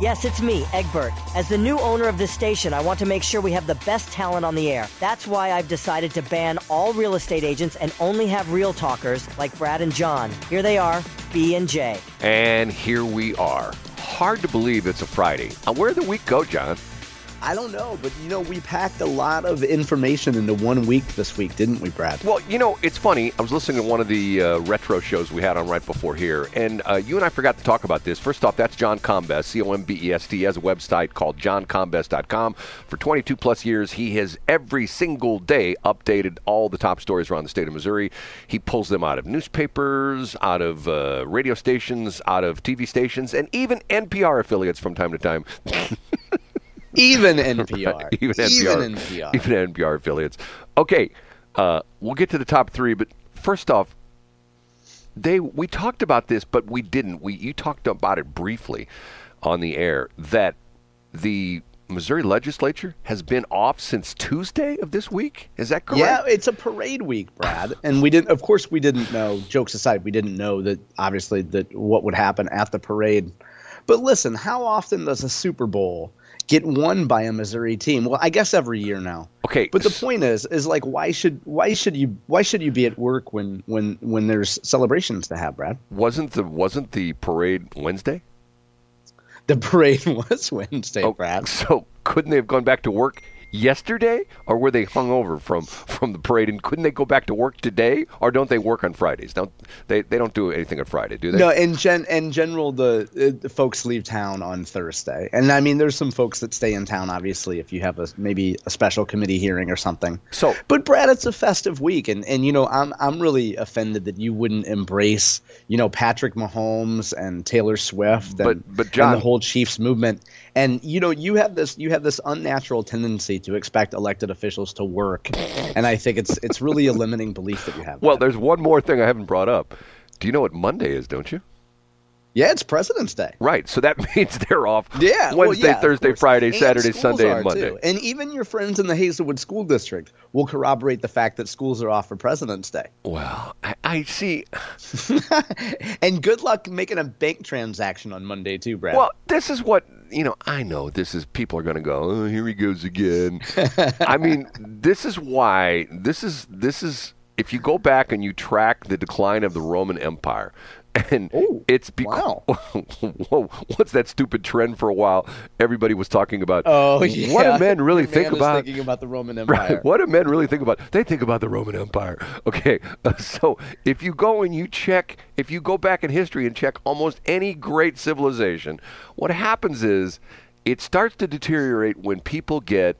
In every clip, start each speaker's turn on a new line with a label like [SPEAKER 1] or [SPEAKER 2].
[SPEAKER 1] Yes, it's me, Egbert. As the new owner of this station, I want to make sure we have the best talent on the air. That's why I've decided to ban all real estate agents and only have real talkers like Brad and John. Here they are, B and J.
[SPEAKER 2] And here we are. Hard to believe it's a Friday. Uh, Where'd the week go, John?
[SPEAKER 3] I don't know, but you know, we packed a lot of information into one week this week, didn't we, Brad?
[SPEAKER 2] Well, you know, it's funny. I was listening to one of the uh, retro shows we had on right before here, and uh, you and I forgot to talk about this. First off, that's John Combest, C O M B E S T. Has a website called johncombest.com. For 22 plus years, he has every single day updated all the top stories around the state of Missouri. He pulls them out of newspapers, out of uh, radio stations, out of TV stations, and even NPR affiliates from time to time.
[SPEAKER 3] Even NPR.
[SPEAKER 2] Right, even NPR.
[SPEAKER 3] Even NPR.
[SPEAKER 2] Even NPR affiliates. Okay, uh, we'll get to the top three, but first off, they we talked about this, but we didn't. We you talked about it briefly on the air that the Missouri legislature has been off since Tuesday of this week. Is that correct?
[SPEAKER 3] Yeah, it's a parade week, Brad, and we didn't. Of course, we didn't know. Jokes aside, we didn't know that obviously that what would happen at the parade. But listen, how often does a Super Bowl get won by a Missouri team? Well, I guess every year now.
[SPEAKER 2] Okay,
[SPEAKER 3] But the point is, is like, why should why should you why should you be at work when when when there's celebrations to have, Brad?
[SPEAKER 2] wasn't the wasn't the parade Wednesday?
[SPEAKER 3] The parade was Wednesday,
[SPEAKER 2] Oh,
[SPEAKER 3] Brad.
[SPEAKER 2] So couldn't they have gone back to work yesterday, or were they hung over from from the parade? And couldn't they go back to work today, or don't they work on Fridays? Don't they? They don't do anything on Friday, do they?
[SPEAKER 3] No, in gen in general, the, uh, the folks leave town on Thursday, and I mean, there's some folks that stay in town. Obviously, if you have a maybe a special committee hearing or something.
[SPEAKER 2] So-
[SPEAKER 3] but Brad, it's a festive week, and and you know, I'm I'm really offended that you wouldn't embrace you know Patrick Mahomes and Taylor Swift and,
[SPEAKER 2] But- but John-
[SPEAKER 3] and the whole Chiefs movement, and you know, you have this you have this unnatural tendency to expect elected officials to work, and I think it's it's really a limiting belief that you have.
[SPEAKER 2] Well,
[SPEAKER 3] Brad.
[SPEAKER 2] there's one more thing I haven't brought up. Do you know what Monday is? Don't you?
[SPEAKER 3] Yeah, it's President's Day.
[SPEAKER 2] Right. So that means they're off.
[SPEAKER 3] Yeah, well,
[SPEAKER 2] Wednesday,
[SPEAKER 3] yeah,
[SPEAKER 2] Thursday. Friday,
[SPEAKER 3] And
[SPEAKER 2] Saturday, Sunday, and Monday.
[SPEAKER 3] too. And even your friends in the Hazelwood School District will corroborate the fact that schools are off for President's Day.
[SPEAKER 2] Well, I, I see.
[SPEAKER 3] and good luck making a bank transaction on Monday too, Brad.
[SPEAKER 2] Well, this is what you know. I know this is people are going to go. Oh, here he goes again. I mean, this is why this is this is if you go back and you track the decline of the Roman Empire. And
[SPEAKER 3] Ooh,
[SPEAKER 2] it's because
[SPEAKER 3] wow.
[SPEAKER 2] whoa, what's that stupid trend for a while? Everybody was talking about.
[SPEAKER 3] oh yeah.
[SPEAKER 2] What do men really think about?
[SPEAKER 3] thinking about the Roman Empire.
[SPEAKER 2] Right. What do men really think about? They think about the Roman Empire. Okay. uh, so if you go and you check, if you go back in history and check almost any great civilization, what happens is it starts to deteriorate when people get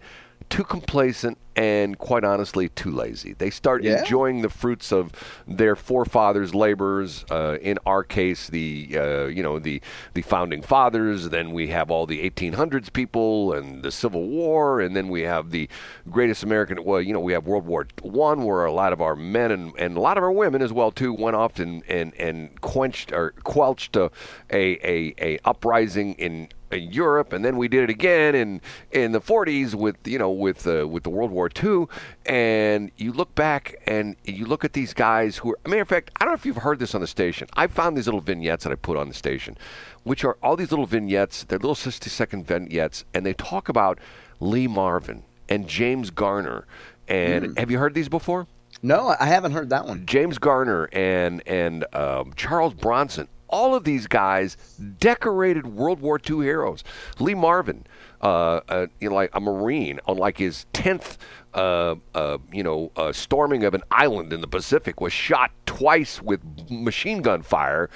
[SPEAKER 2] too complacent and quite honestly too lazy. They start
[SPEAKER 3] Yeah.
[SPEAKER 2] enjoying the fruits of their forefathers' labors. Uh, in our case, the uh, you know the the founding fathers. Then we have all the 1800s people and the Civil War, and then we have the greatest American. Well, you know we have World War One, where a lot of our men and, and a lot of our women as well too went off and and, and quenched or quelched a, a a a uprising in in Europe, and then we did it again in in the 40s with you know with uh, with the World War II. And you look back and you look at these guys who are. matter of fact, I don't know if you've heard this on the station. I found these little vignettes that I put on the station, which are all these little vignettes. They're little 60 second vignettes, and they talk about Lee Marvin and James Garner. And have you heard these before?
[SPEAKER 3] No, I haven't heard that one.
[SPEAKER 2] James Garner and and um, Charles Bronson, all of these guys, decorated World War II heroes. Lee Marvin, uh, uh, you know, like a Marine on like his tenth, uh, uh, you know, uh, storming of an island in the Pacific, was shot twice with machine gun fire.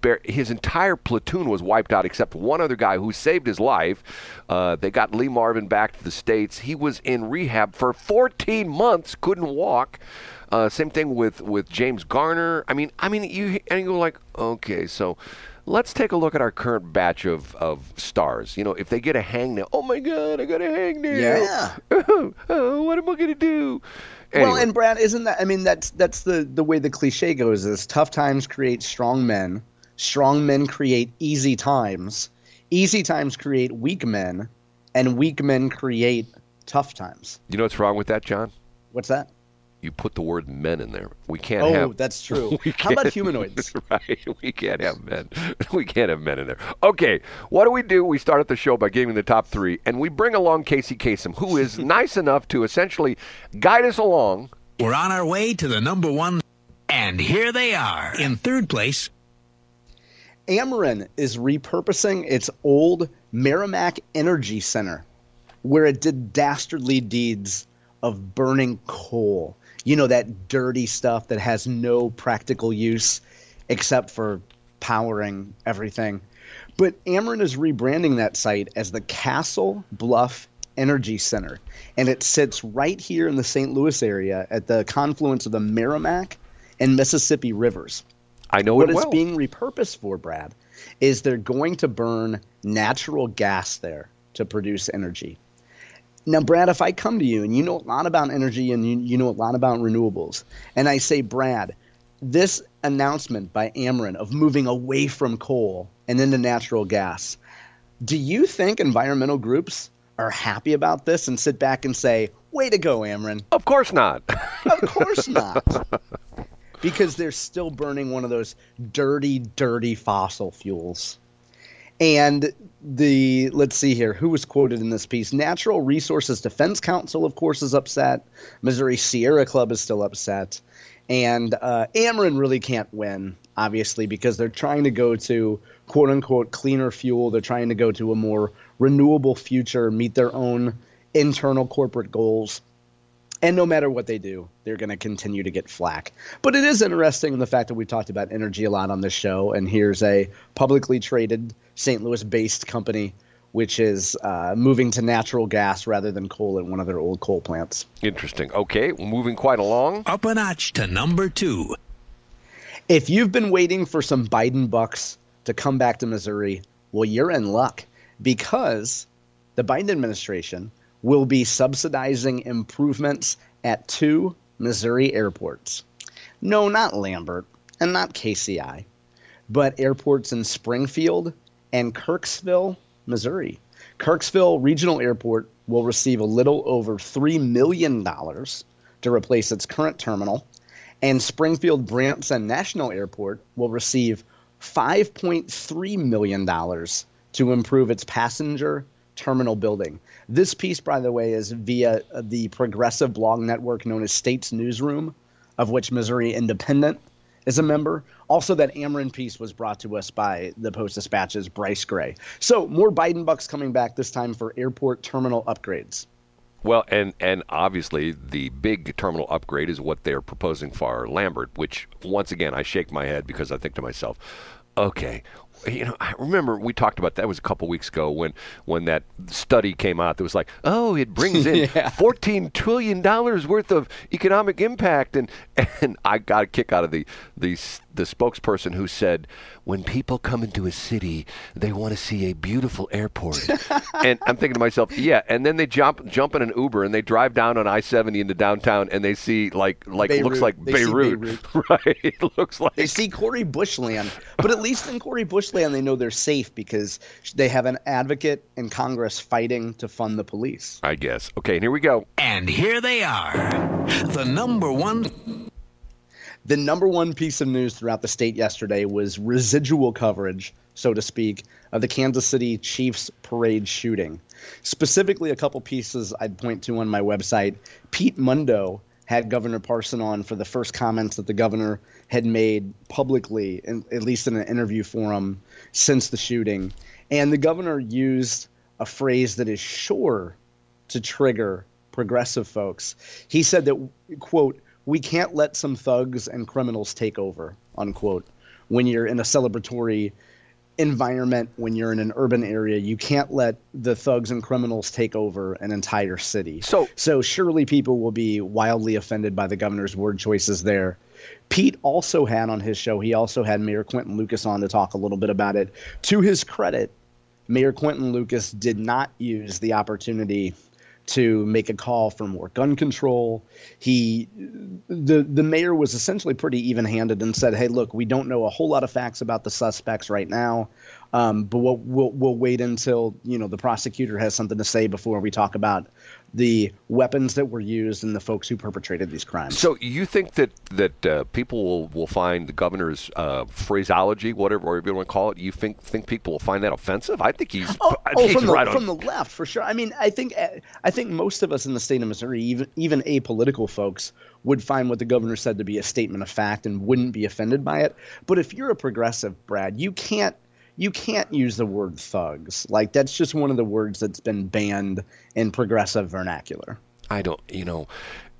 [SPEAKER 2] Bear- his entire platoon was wiped out except one other guy who saved his life. Uh, they got Lee Marvin back to the states. He was in rehab for 14 months, couldn't walk. Uh, same thing with, with James Garner. I mean, I mean, you and you go like, okay, so let's take a look at our current batch of, of stars. You know, if they get a hangnail, oh my God, I got a hangnail.
[SPEAKER 3] Yeah.
[SPEAKER 2] oh, what am I going to do?
[SPEAKER 3] Well, and Brad, isn't that? I mean, that's that's the the way the cliche goes: is tough times create strong men, strong men create easy times, easy times create weak men, and weak men create tough times.
[SPEAKER 2] you know what's wrong with that, John?
[SPEAKER 3] What's that?
[SPEAKER 2] You put the word men in there. We can't
[SPEAKER 3] Oh,
[SPEAKER 2] have.
[SPEAKER 3] Oh, that's true. How about humanoids?
[SPEAKER 2] right. We can't have men. We can't have men in there. Okay. What do we do? We start at the show by giving the top three, and we bring along Casey Kasem, who is nice enough to essentially guide us along.
[SPEAKER 4] We're on our way to the number one, and here they are. In third place,
[SPEAKER 3] Ameren is repurposing its old Meramec Energy Center, where it did dastardly deeds of burning coal. You know, that dirty stuff that has no practical use except for powering everything. But Ameren is rebranding that site as the Castle Bluff Energy Center. And it sits right here in the St. Louis area at the confluence of the Meramec and Mississippi rivers
[SPEAKER 2] I know
[SPEAKER 3] what
[SPEAKER 2] it
[SPEAKER 3] it's
[SPEAKER 2] well.
[SPEAKER 3] being repurposed for, Brad, is they're going to burn natural gas there to produce energy. Now, Brad, if I come to you and you know a lot about energy and you, you know a lot about renewables, and I say, Brad, this announcement by Ameren of moving away from coal and into natural gas, do you think environmental groups are happy about this and sit back and say, way to go, Ameren?
[SPEAKER 2] of course not.
[SPEAKER 3] Of course not. because they're still burning one of those dirty, dirty fossil fuels. And the let's see here, who was quoted in this piece? Natural Resources Defense Council, of course, is upset. Missouri Sierra Club is still upset, and uh, Ameren really can't win, obviously, because they're trying to go to quote unquote cleaner fuel. They're trying to go to a more renewable future, meet their own internal corporate goals. And no matter what they do, they're going to continue to get flack. But it is interesting the fact that we've talked about energy a lot on this show, and here's a publicly traded St. Louis based company which is uh, moving to natural gas rather than coal at one of their old coal plants.
[SPEAKER 2] Interesting. Okay, moving quite along.
[SPEAKER 4] up a notch to number two.
[SPEAKER 3] If you've been waiting for some Biden bucks to come back to Missouri, well, you're in luck because the Biden administration will be subsidizing improvements at two Missouri airports. No, not Lambert and not KCI, but airports in Springfield and Kirksville, Missouri. Kirksville Regional Airport will receive a little over $3 million to replace its current terminal and Springfield Branson National Airport will receive $5.3 million to improve its passenger terminal building. This piece, by the way, is via the progressive blog network known as States Newsroom, of which Missouri Independent is a member. Also, that Ameren piece was brought to us by the Post Dispatch's Bryce Gray. So, more Biden bucks coming back this time for airport terminal upgrades.
[SPEAKER 2] Well, and and obviously the big terminal upgrade is what they're proposing for Lambert, which once again I shake my head because I think to myself, okay, you know, I remember we talked about that was a couple weeks ago when when that study came out that was like, oh, it brings in
[SPEAKER 3] Yeah.
[SPEAKER 2] 14 trillion dollars worth of economic impact. And and I got a kick out of the the the spokesperson who said when people come into a city they want to see a beautiful airport. And I'm thinking to myself yeah. And then they jump jump in an Uber and they drive down on I-70 into downtown and they see like like it looks like
[SPEAKER 3] see
[SPEAKER 2] Beirut, right. It looks like
[SPEAKER 3] They see Cori Bushland, but at least in Cori Bushland, they know they're safe because they have an advocate in Congress fighting to fund the police.
[SPEAKER 2] I guess okay and here we go
[SPEAKER 4] And here they are. The number one
[SPEAKER 3] The number one piece of news throughout the state yesterday was residual coverage, so to speak, of the Kansas City Chiefs parade shooting. Specifically, a couple pieces I'd point to on my website. Pete Mundo had Governor Parson on for the first comments that the governor had made publicly, in, at least in an interview forum, since the shooting. And the governor used a phrase that is sure to trigger progressive folks. He said that, quote, we can't let some thugs and criminals take over, unquote. When you're in a celebratory environment, when you're in an urban area, you can't let the thugs and criminals take over an entire city.
[SPEAKER 2] So-
[SPEAKER 3] so surely people will be wildly offended by the governor's word choices there. Pete also had on his show, he also had Mayor Quinton Lucas on to talk a little bit about it. To his credit, Mayor Quinton Lucas did not use the opportunity to make a call for more gun control. He, the the mayor was essentially pretty even-handed and said, "Hey, look, we don't know a whole lot of facts about the suspects right now, um, but we'll, we'll we'll wait until you know the prosecutor has something to say before we talk about the weapons that were used and the folks who perpetrated these crimes.
[SPEAKER 2] So you think that that uh, people will, will find the governor's uh, phraseology, whatever, whatever you want to call it, you think think people will find that offensive? I think he's,
[SPEAKER 3] oh,
[SPEAKER 2] I
[SPEAKER 3] think
[SPEAKER 2] oh,
[SPEAKER 3] he's
[SPEAKER 2] from, the,
[SPEAKER 3] right from the left for sure. I mean, I think I think most of us in the state of Missouri, even even apolitical folks, would find what the governor said to be a statement of fact and wouldn't be offended by it. But if you're a progressive, Brad, you can't you can't use the word thugs. Like that's just one of the words that's been banned in progressive vernacular.
[SPEAKER 2] I don't, you know,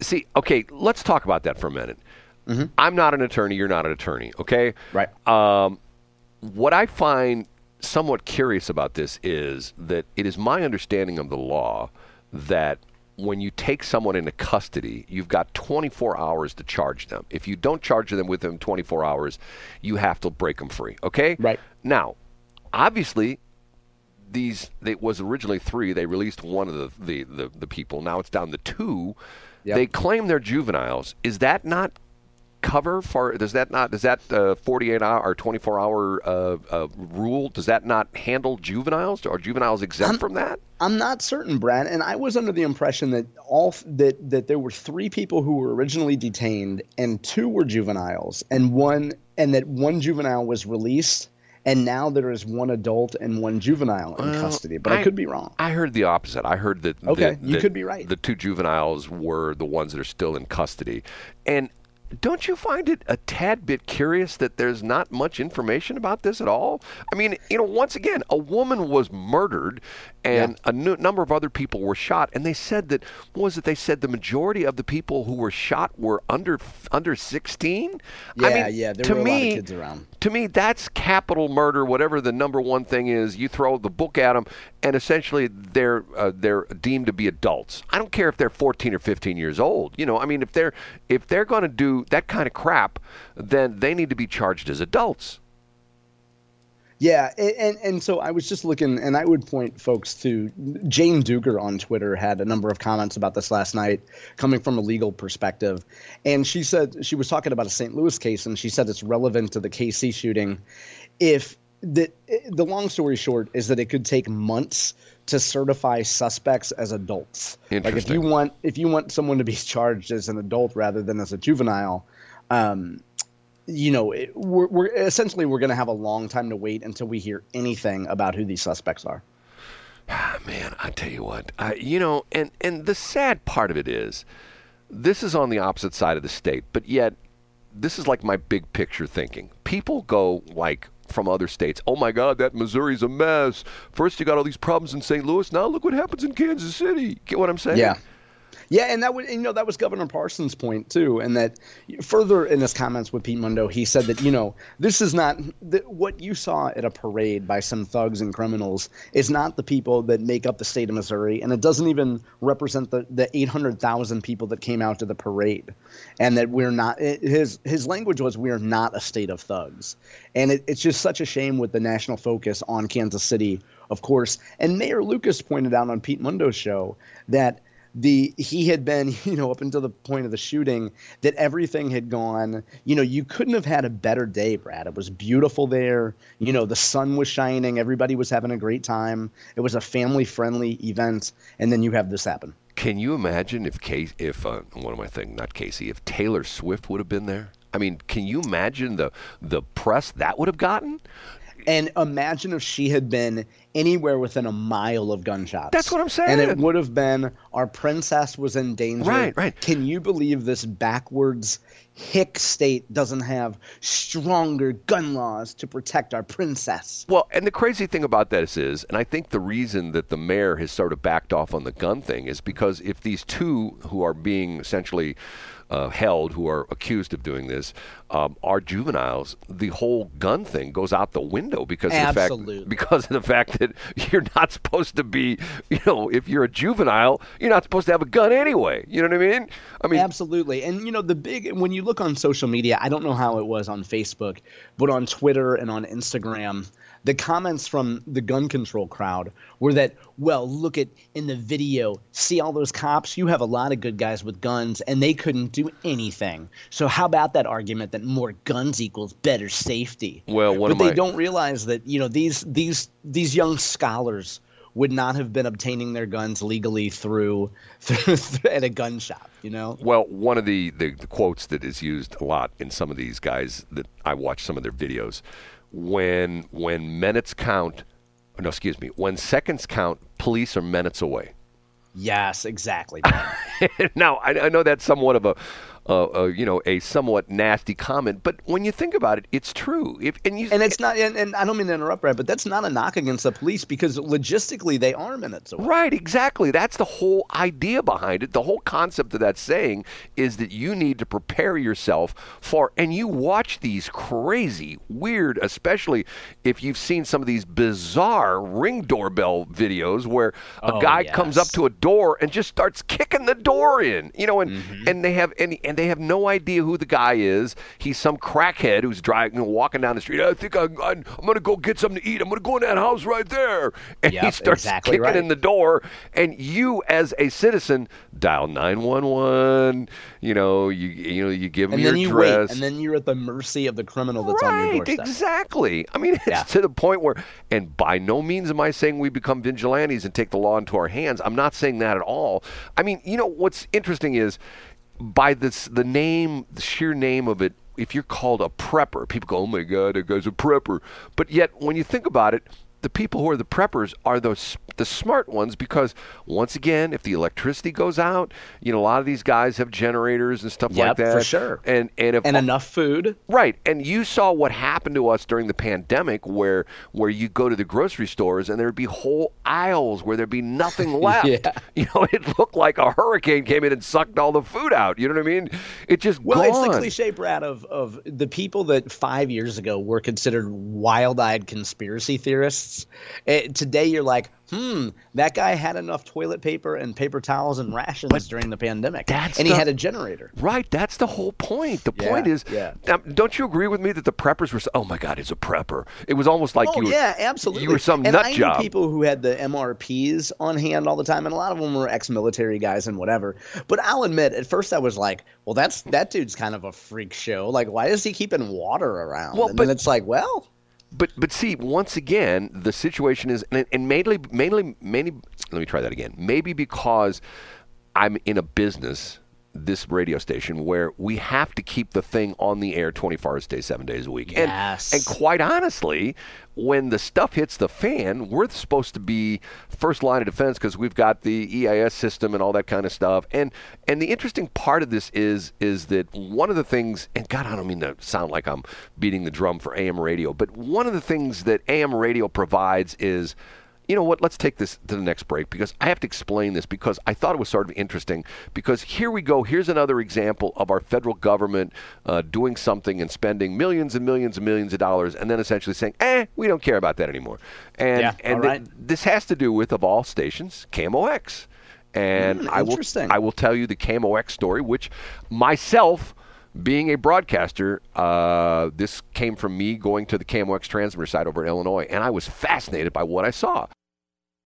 [SPEAKER 2] see, okay, let's talk about that for a minute. Mm-hmm. I'm not an attorney. You're not an attorney. Okay.
[SPEAKER 3] Right.
[SPEAKER 2] Um, what I find somewhat curious about this is that it is my understanding of the law that when you take someone into custody, you've got 24 hours to charge them. If you don't charge them within 24 hours, you have to break them free. Okay?
[SPEAKER 3] Right.
[SPEAKER 2] Now, obviously these it was originally three. They released one of the the, the, the people. Now it's down to two. Yep. they claim they're juveniles. Is that not cover for does that not does that uh, 48 hour or 24 hour uh, uh, rule does that not handle juveniles? Are juveniles exempt
[SPEAKER 3] I'm,
[SPEAKER 2] from that?
[SPEAKER 3] I'm not certain brad and i was under the impression that all that that there were three people who were originally detained and two were juveniles and one and that one juvenile was released and now there is one adult and one juvenile in well, custody. But I, I, could be wrong.
[SPEAKER 2] I heard the opposite. I heard that.
[SPEAKER 3] Okay,
[SPEAKER 2] the,
[SPEAKER 3] you could be right.
[SPEAKER 2] The two juveniles were the ones that are still in custody, and don't you find it a tad bit curious that there's not much information about this at all? I mean, you know, once again, a woman was murdered and yeah. a n- number of other people were shot, and they said that was it? They said the majority of the people who were shot were under under 16.
[SPEAKER 3] Yeah,
[SPEAKER 2] I mean,
[SPEAKER 3] yeah, there
[SPEAKER 2] to
[SPEAKER 3] were
[SPEAKER 2] me,
[SPEAKER 3] lot of kids around.
[SPEAKER 2] To me, that's capital murder. Whatever the number one thing is, you throw the book at them, and essentially they're uh, they're deemed to be adults. I don't care if they're 14 or 15 years old. You know, I mean, if they're if they're going to do that kind of crap, then they need to be charged as adults.
[SPEAKER 3] Yeah, and and so I was just looking, and I would point folks to Jane Dueker on Twitter had a number of comments about this last night, coming from a legal perspective, and she said she was talking about a St. Louis case, and she said it's relevant to the KC shooting. If the the long story short is that it could take months to certify suspects as adults. Like if you want if you want someone to be charged as an adult rather than as a juvenile, um, you know, it, we're, we're essentially we're going to have a long time to wait until we hear anything about who these suspects are.
[SPEAKER 2] Ah, man, I tell you what, I, you know, and and the sad part of it is, this is on the opposite side of the state, but yet, this is like my big picture thinking. People go like from other states. Oh my God, that Missouri's a mess. First, you got all these problems in St. Louis. Now look what happens in Kansas City. Get what I'm saying?
[SPEAKER 3] Yeah. Yeah, and that would you know that was Governor Parsons' point too, and that further in his comments with Pete Mundo, he said that you know this is not what you saw at a parade by some thugs and criminals is not the people that make up the state of Missouri, and it doesn't even represent the the eight hundred thousand people that came out to the parade, and that we're not. His his language was we are not a state of thugs, and it, it's just such a shame with the national focus on Kansas City, of course. And Mayor Lucas pointed out on Pete Mundo's show that the he had been you know up until the point of the shooting that everything had gone you know you couldn't have had a better day brad it was beautiful there you know the sun was shining everybody was having a great time it was a family friendly event and then you have this happen
[SPEAKER 2] can you imagine if Casey, if uh, what am I? Not Casey. If Taylor Swift would have been there, I mean, can you imagine the the press that would have gotten?
[SPEAKER 3] And imagine if she had been anywhere within a mile of gunshots.
[SPEAKER 2] That's what I'm saying.
[SPEAKER 3] And it would have been our princess was in danger.
[SPEAKER 2] Right, right.
[SPEAKER 3] Can you believe this backwards hick state doesn't have stronger gun laws to protect our princess?
[SPEAKER 2] Well, and the crazy thing about this is, and I think the reason that the mayor has sort of backed off on the gun thing is because if these two who are being essentially uh, held who are accused of doing this um, are juveniles, the whole gun thing goes out the window because of the fact because of the fact that that you're not supposed to be, you know, if you're a juvenile, you're not supposed to have a gun anyway. You know what I mean? I mean,
[SPEAKER 3] absolutely. And you know, the big when you look on social media, I don't know how it was on Facebook, but on Twitter and on Instagram, the comments from the gun control crowd were that, well, look at in the video, see all those cops? You have a lot of good guys with guns, and they couldn't do anything. So how about that argument that more guns equals better safety?
[SPEAKER 2] Well,
[SPEAKER 3] but they
[SPEAKER 2] my...
[SPEAKER 3] don't realize that you know these these these young scholars would not have been obtaining their guns legally through, through, through, at a gun shop, you know?
[SPEAKER 2] Well, one of the, the, the, quotes that is used a lot in some of these guys that I watch some of their videos when when minutes count, no, excuse me, when seconds count, police are minutes away.
[SPEAKER 3] Yes, exactly.
[SPEAKER 2] now I, I, know that's somewhat of a uh, uh, you know, a somewhat nasty comment, but when you think about it, it's true. If and you
[SPEAKER 3] and it's not, and, and I don't mean to interrupt, Brad, but that's not a knock against the police because logistically they are minutes away.
[SPEAKER 2] Right, exactly. That's the whole idea behind it. The whole concept of that saying is that you need to prepare yourself for, and you watch these crazy, weird, especially if you've seen some of these bizarre ring doorbell videos where a
[SPEAKER 3] oh,
[SPEAKER 2] guy
[SPEAKER 3] yes.
[SPEAKER 2] comes up to a door and just starts kicking the door in, you know, and mm-hmm. and they have any and, and they have no idea who the guy is. He's some crackhead who's driving, walking down the street. I think I, am going to go get something to eat. I'm going to go in that house right there. And
[SPEAKER 3] yep,
[SPEAKER 2] he starts
[SPEAKER 3] exactly
[SPEAKER 2] kicking
[SPEAKER 3] right.
[SPEAKER 2] in the door. And you, as a citizen, dial 911. You know, you you know, you give him
[SPEAKER 3] and
[SPEAKER 2] your
[SPEAKER 3] then you
[SPEAKER 2] address.
[SPEAKER 3] Wait, and then you're at the mercy of the criminal that's
[SPEAKER 2] right,
[SPEAKER 3] on your doorstep.
[SPEAKER 2] Exactly. I mean, it's
[SPEAKER 3] yeah.
[SPEAKER 2] to the point where, and by no means am I saying we become vigilantes and take the law into our hands. I'm not saying that at all. I mean, you know, what's interesting is by this the name, the sheer name of it, if you're called a prepper, people go, "Oh my God, that guy's a prepper." But yet, when you think about it, the people who are the preppers are those the smart ones because once again, if the electricity goes out, you know a lot of these guys have generators and stuff
[SPEAKER 3] yep,
[SPEAKER 2] like that.
[SPEAKER 3] for sure.
[SPEAKER 2] And and if
[SPEAKER 3] and enough food.
[SPEAKER 2] Right. And you saw what happened to us during the pandemic where where you go to the grocery stores and there'd be whole aisles where there'd be nothing left.
[SPEAKER 3] yeah.
[SPEAKER 2] You know, it looked like a hurricane came in and sucked all the food out. You know what I mean? It just
[SPEAKER 3] well,
[SPEAKER 2] gone.
[SPEAKER 3] it's the cliche, Brad, of of the people that five years ago were considered wild-eyed conspiracy theorists. It, today, you're like, hmm, that guy had enough toilet paper and paper towels and rations
[SPEAKER 2] But
[SPEAKER 3] during the pandemic,
[SPEAKER 2] that's
[SPEAKER 3] and he had a generator.
[SPEAKER 2] Right, that's the whole point. The
[SPEAKER 3] Yeah,
[SPEAKER 2] point is,
[SPEAKER 3] yeah.
[SPEAKER 2] don't you agree with me that the preppers were? Oh my God, he's a prepper. It was almost like
[SPEAKER 3] oh
[SPEAKER 2] you. were-
[SPEAKER 3] yeah, absolutely.
[SPEAKER 2] You were some
[SPEAKER 3] and
[SPEAKER 2] nut
[SPEAKER 3] I knew
[SPEAKER 2] job.
[SPEAKER 3] people who had the MRPs on hand all the time, and a lot of them were ex-military guys and whatever. But I'll admit, at first I was like, "Well, that's that dude's kind of a freak show. Like, why is he keeping water around?"
[SPEAKER 2] Well,
[SPEAKER 3] and
[SPEAKER 2] but-
[SPEAKER 3] then it's like, well,
[SPEAKER 2] But but see, once again, the situation is, and, and mainly mainly mainly. Let me try that again. Maybe because I'm in a business, this radio station, where we have to keep the thing on the air 24 hours a day, seven days a week.
[SPEAKER 3] Yes.
[SPEAKER 2] And, and quite honestly, when the stuff hits the fan, we're supposed to be first line of defense because we've got the EAS system and all that kind of stuff. And and the interesting part of this is is that one of the things, and God, I don't mean to sound like I'm beating the drum for AM radio, but one of the things that AM radio provides is you know what? Let's take this to the next break because I have to explain this because I thought it was sort of interesting. Because here we go. Here's another example of our federal government uh, doing something and spending millions and millions and millions of dollars, and then essentially saying, "Eh, we don't care about that anymore." And
[SPEAKER 3] Yeah,
[SPEAKER 2] and
[SPEAKER 3] all
[SPEAKER 2] th- this has to do with of all stations, KMOX. And
[SPEAKER 3] Hmm,
[SPEAKER 2] I will. I will tell you the KMOX story, which myself being a broadcaster, uh, this came from me going to the KMOX transmitter site over in Illinois, and I was fascinated by what I saw.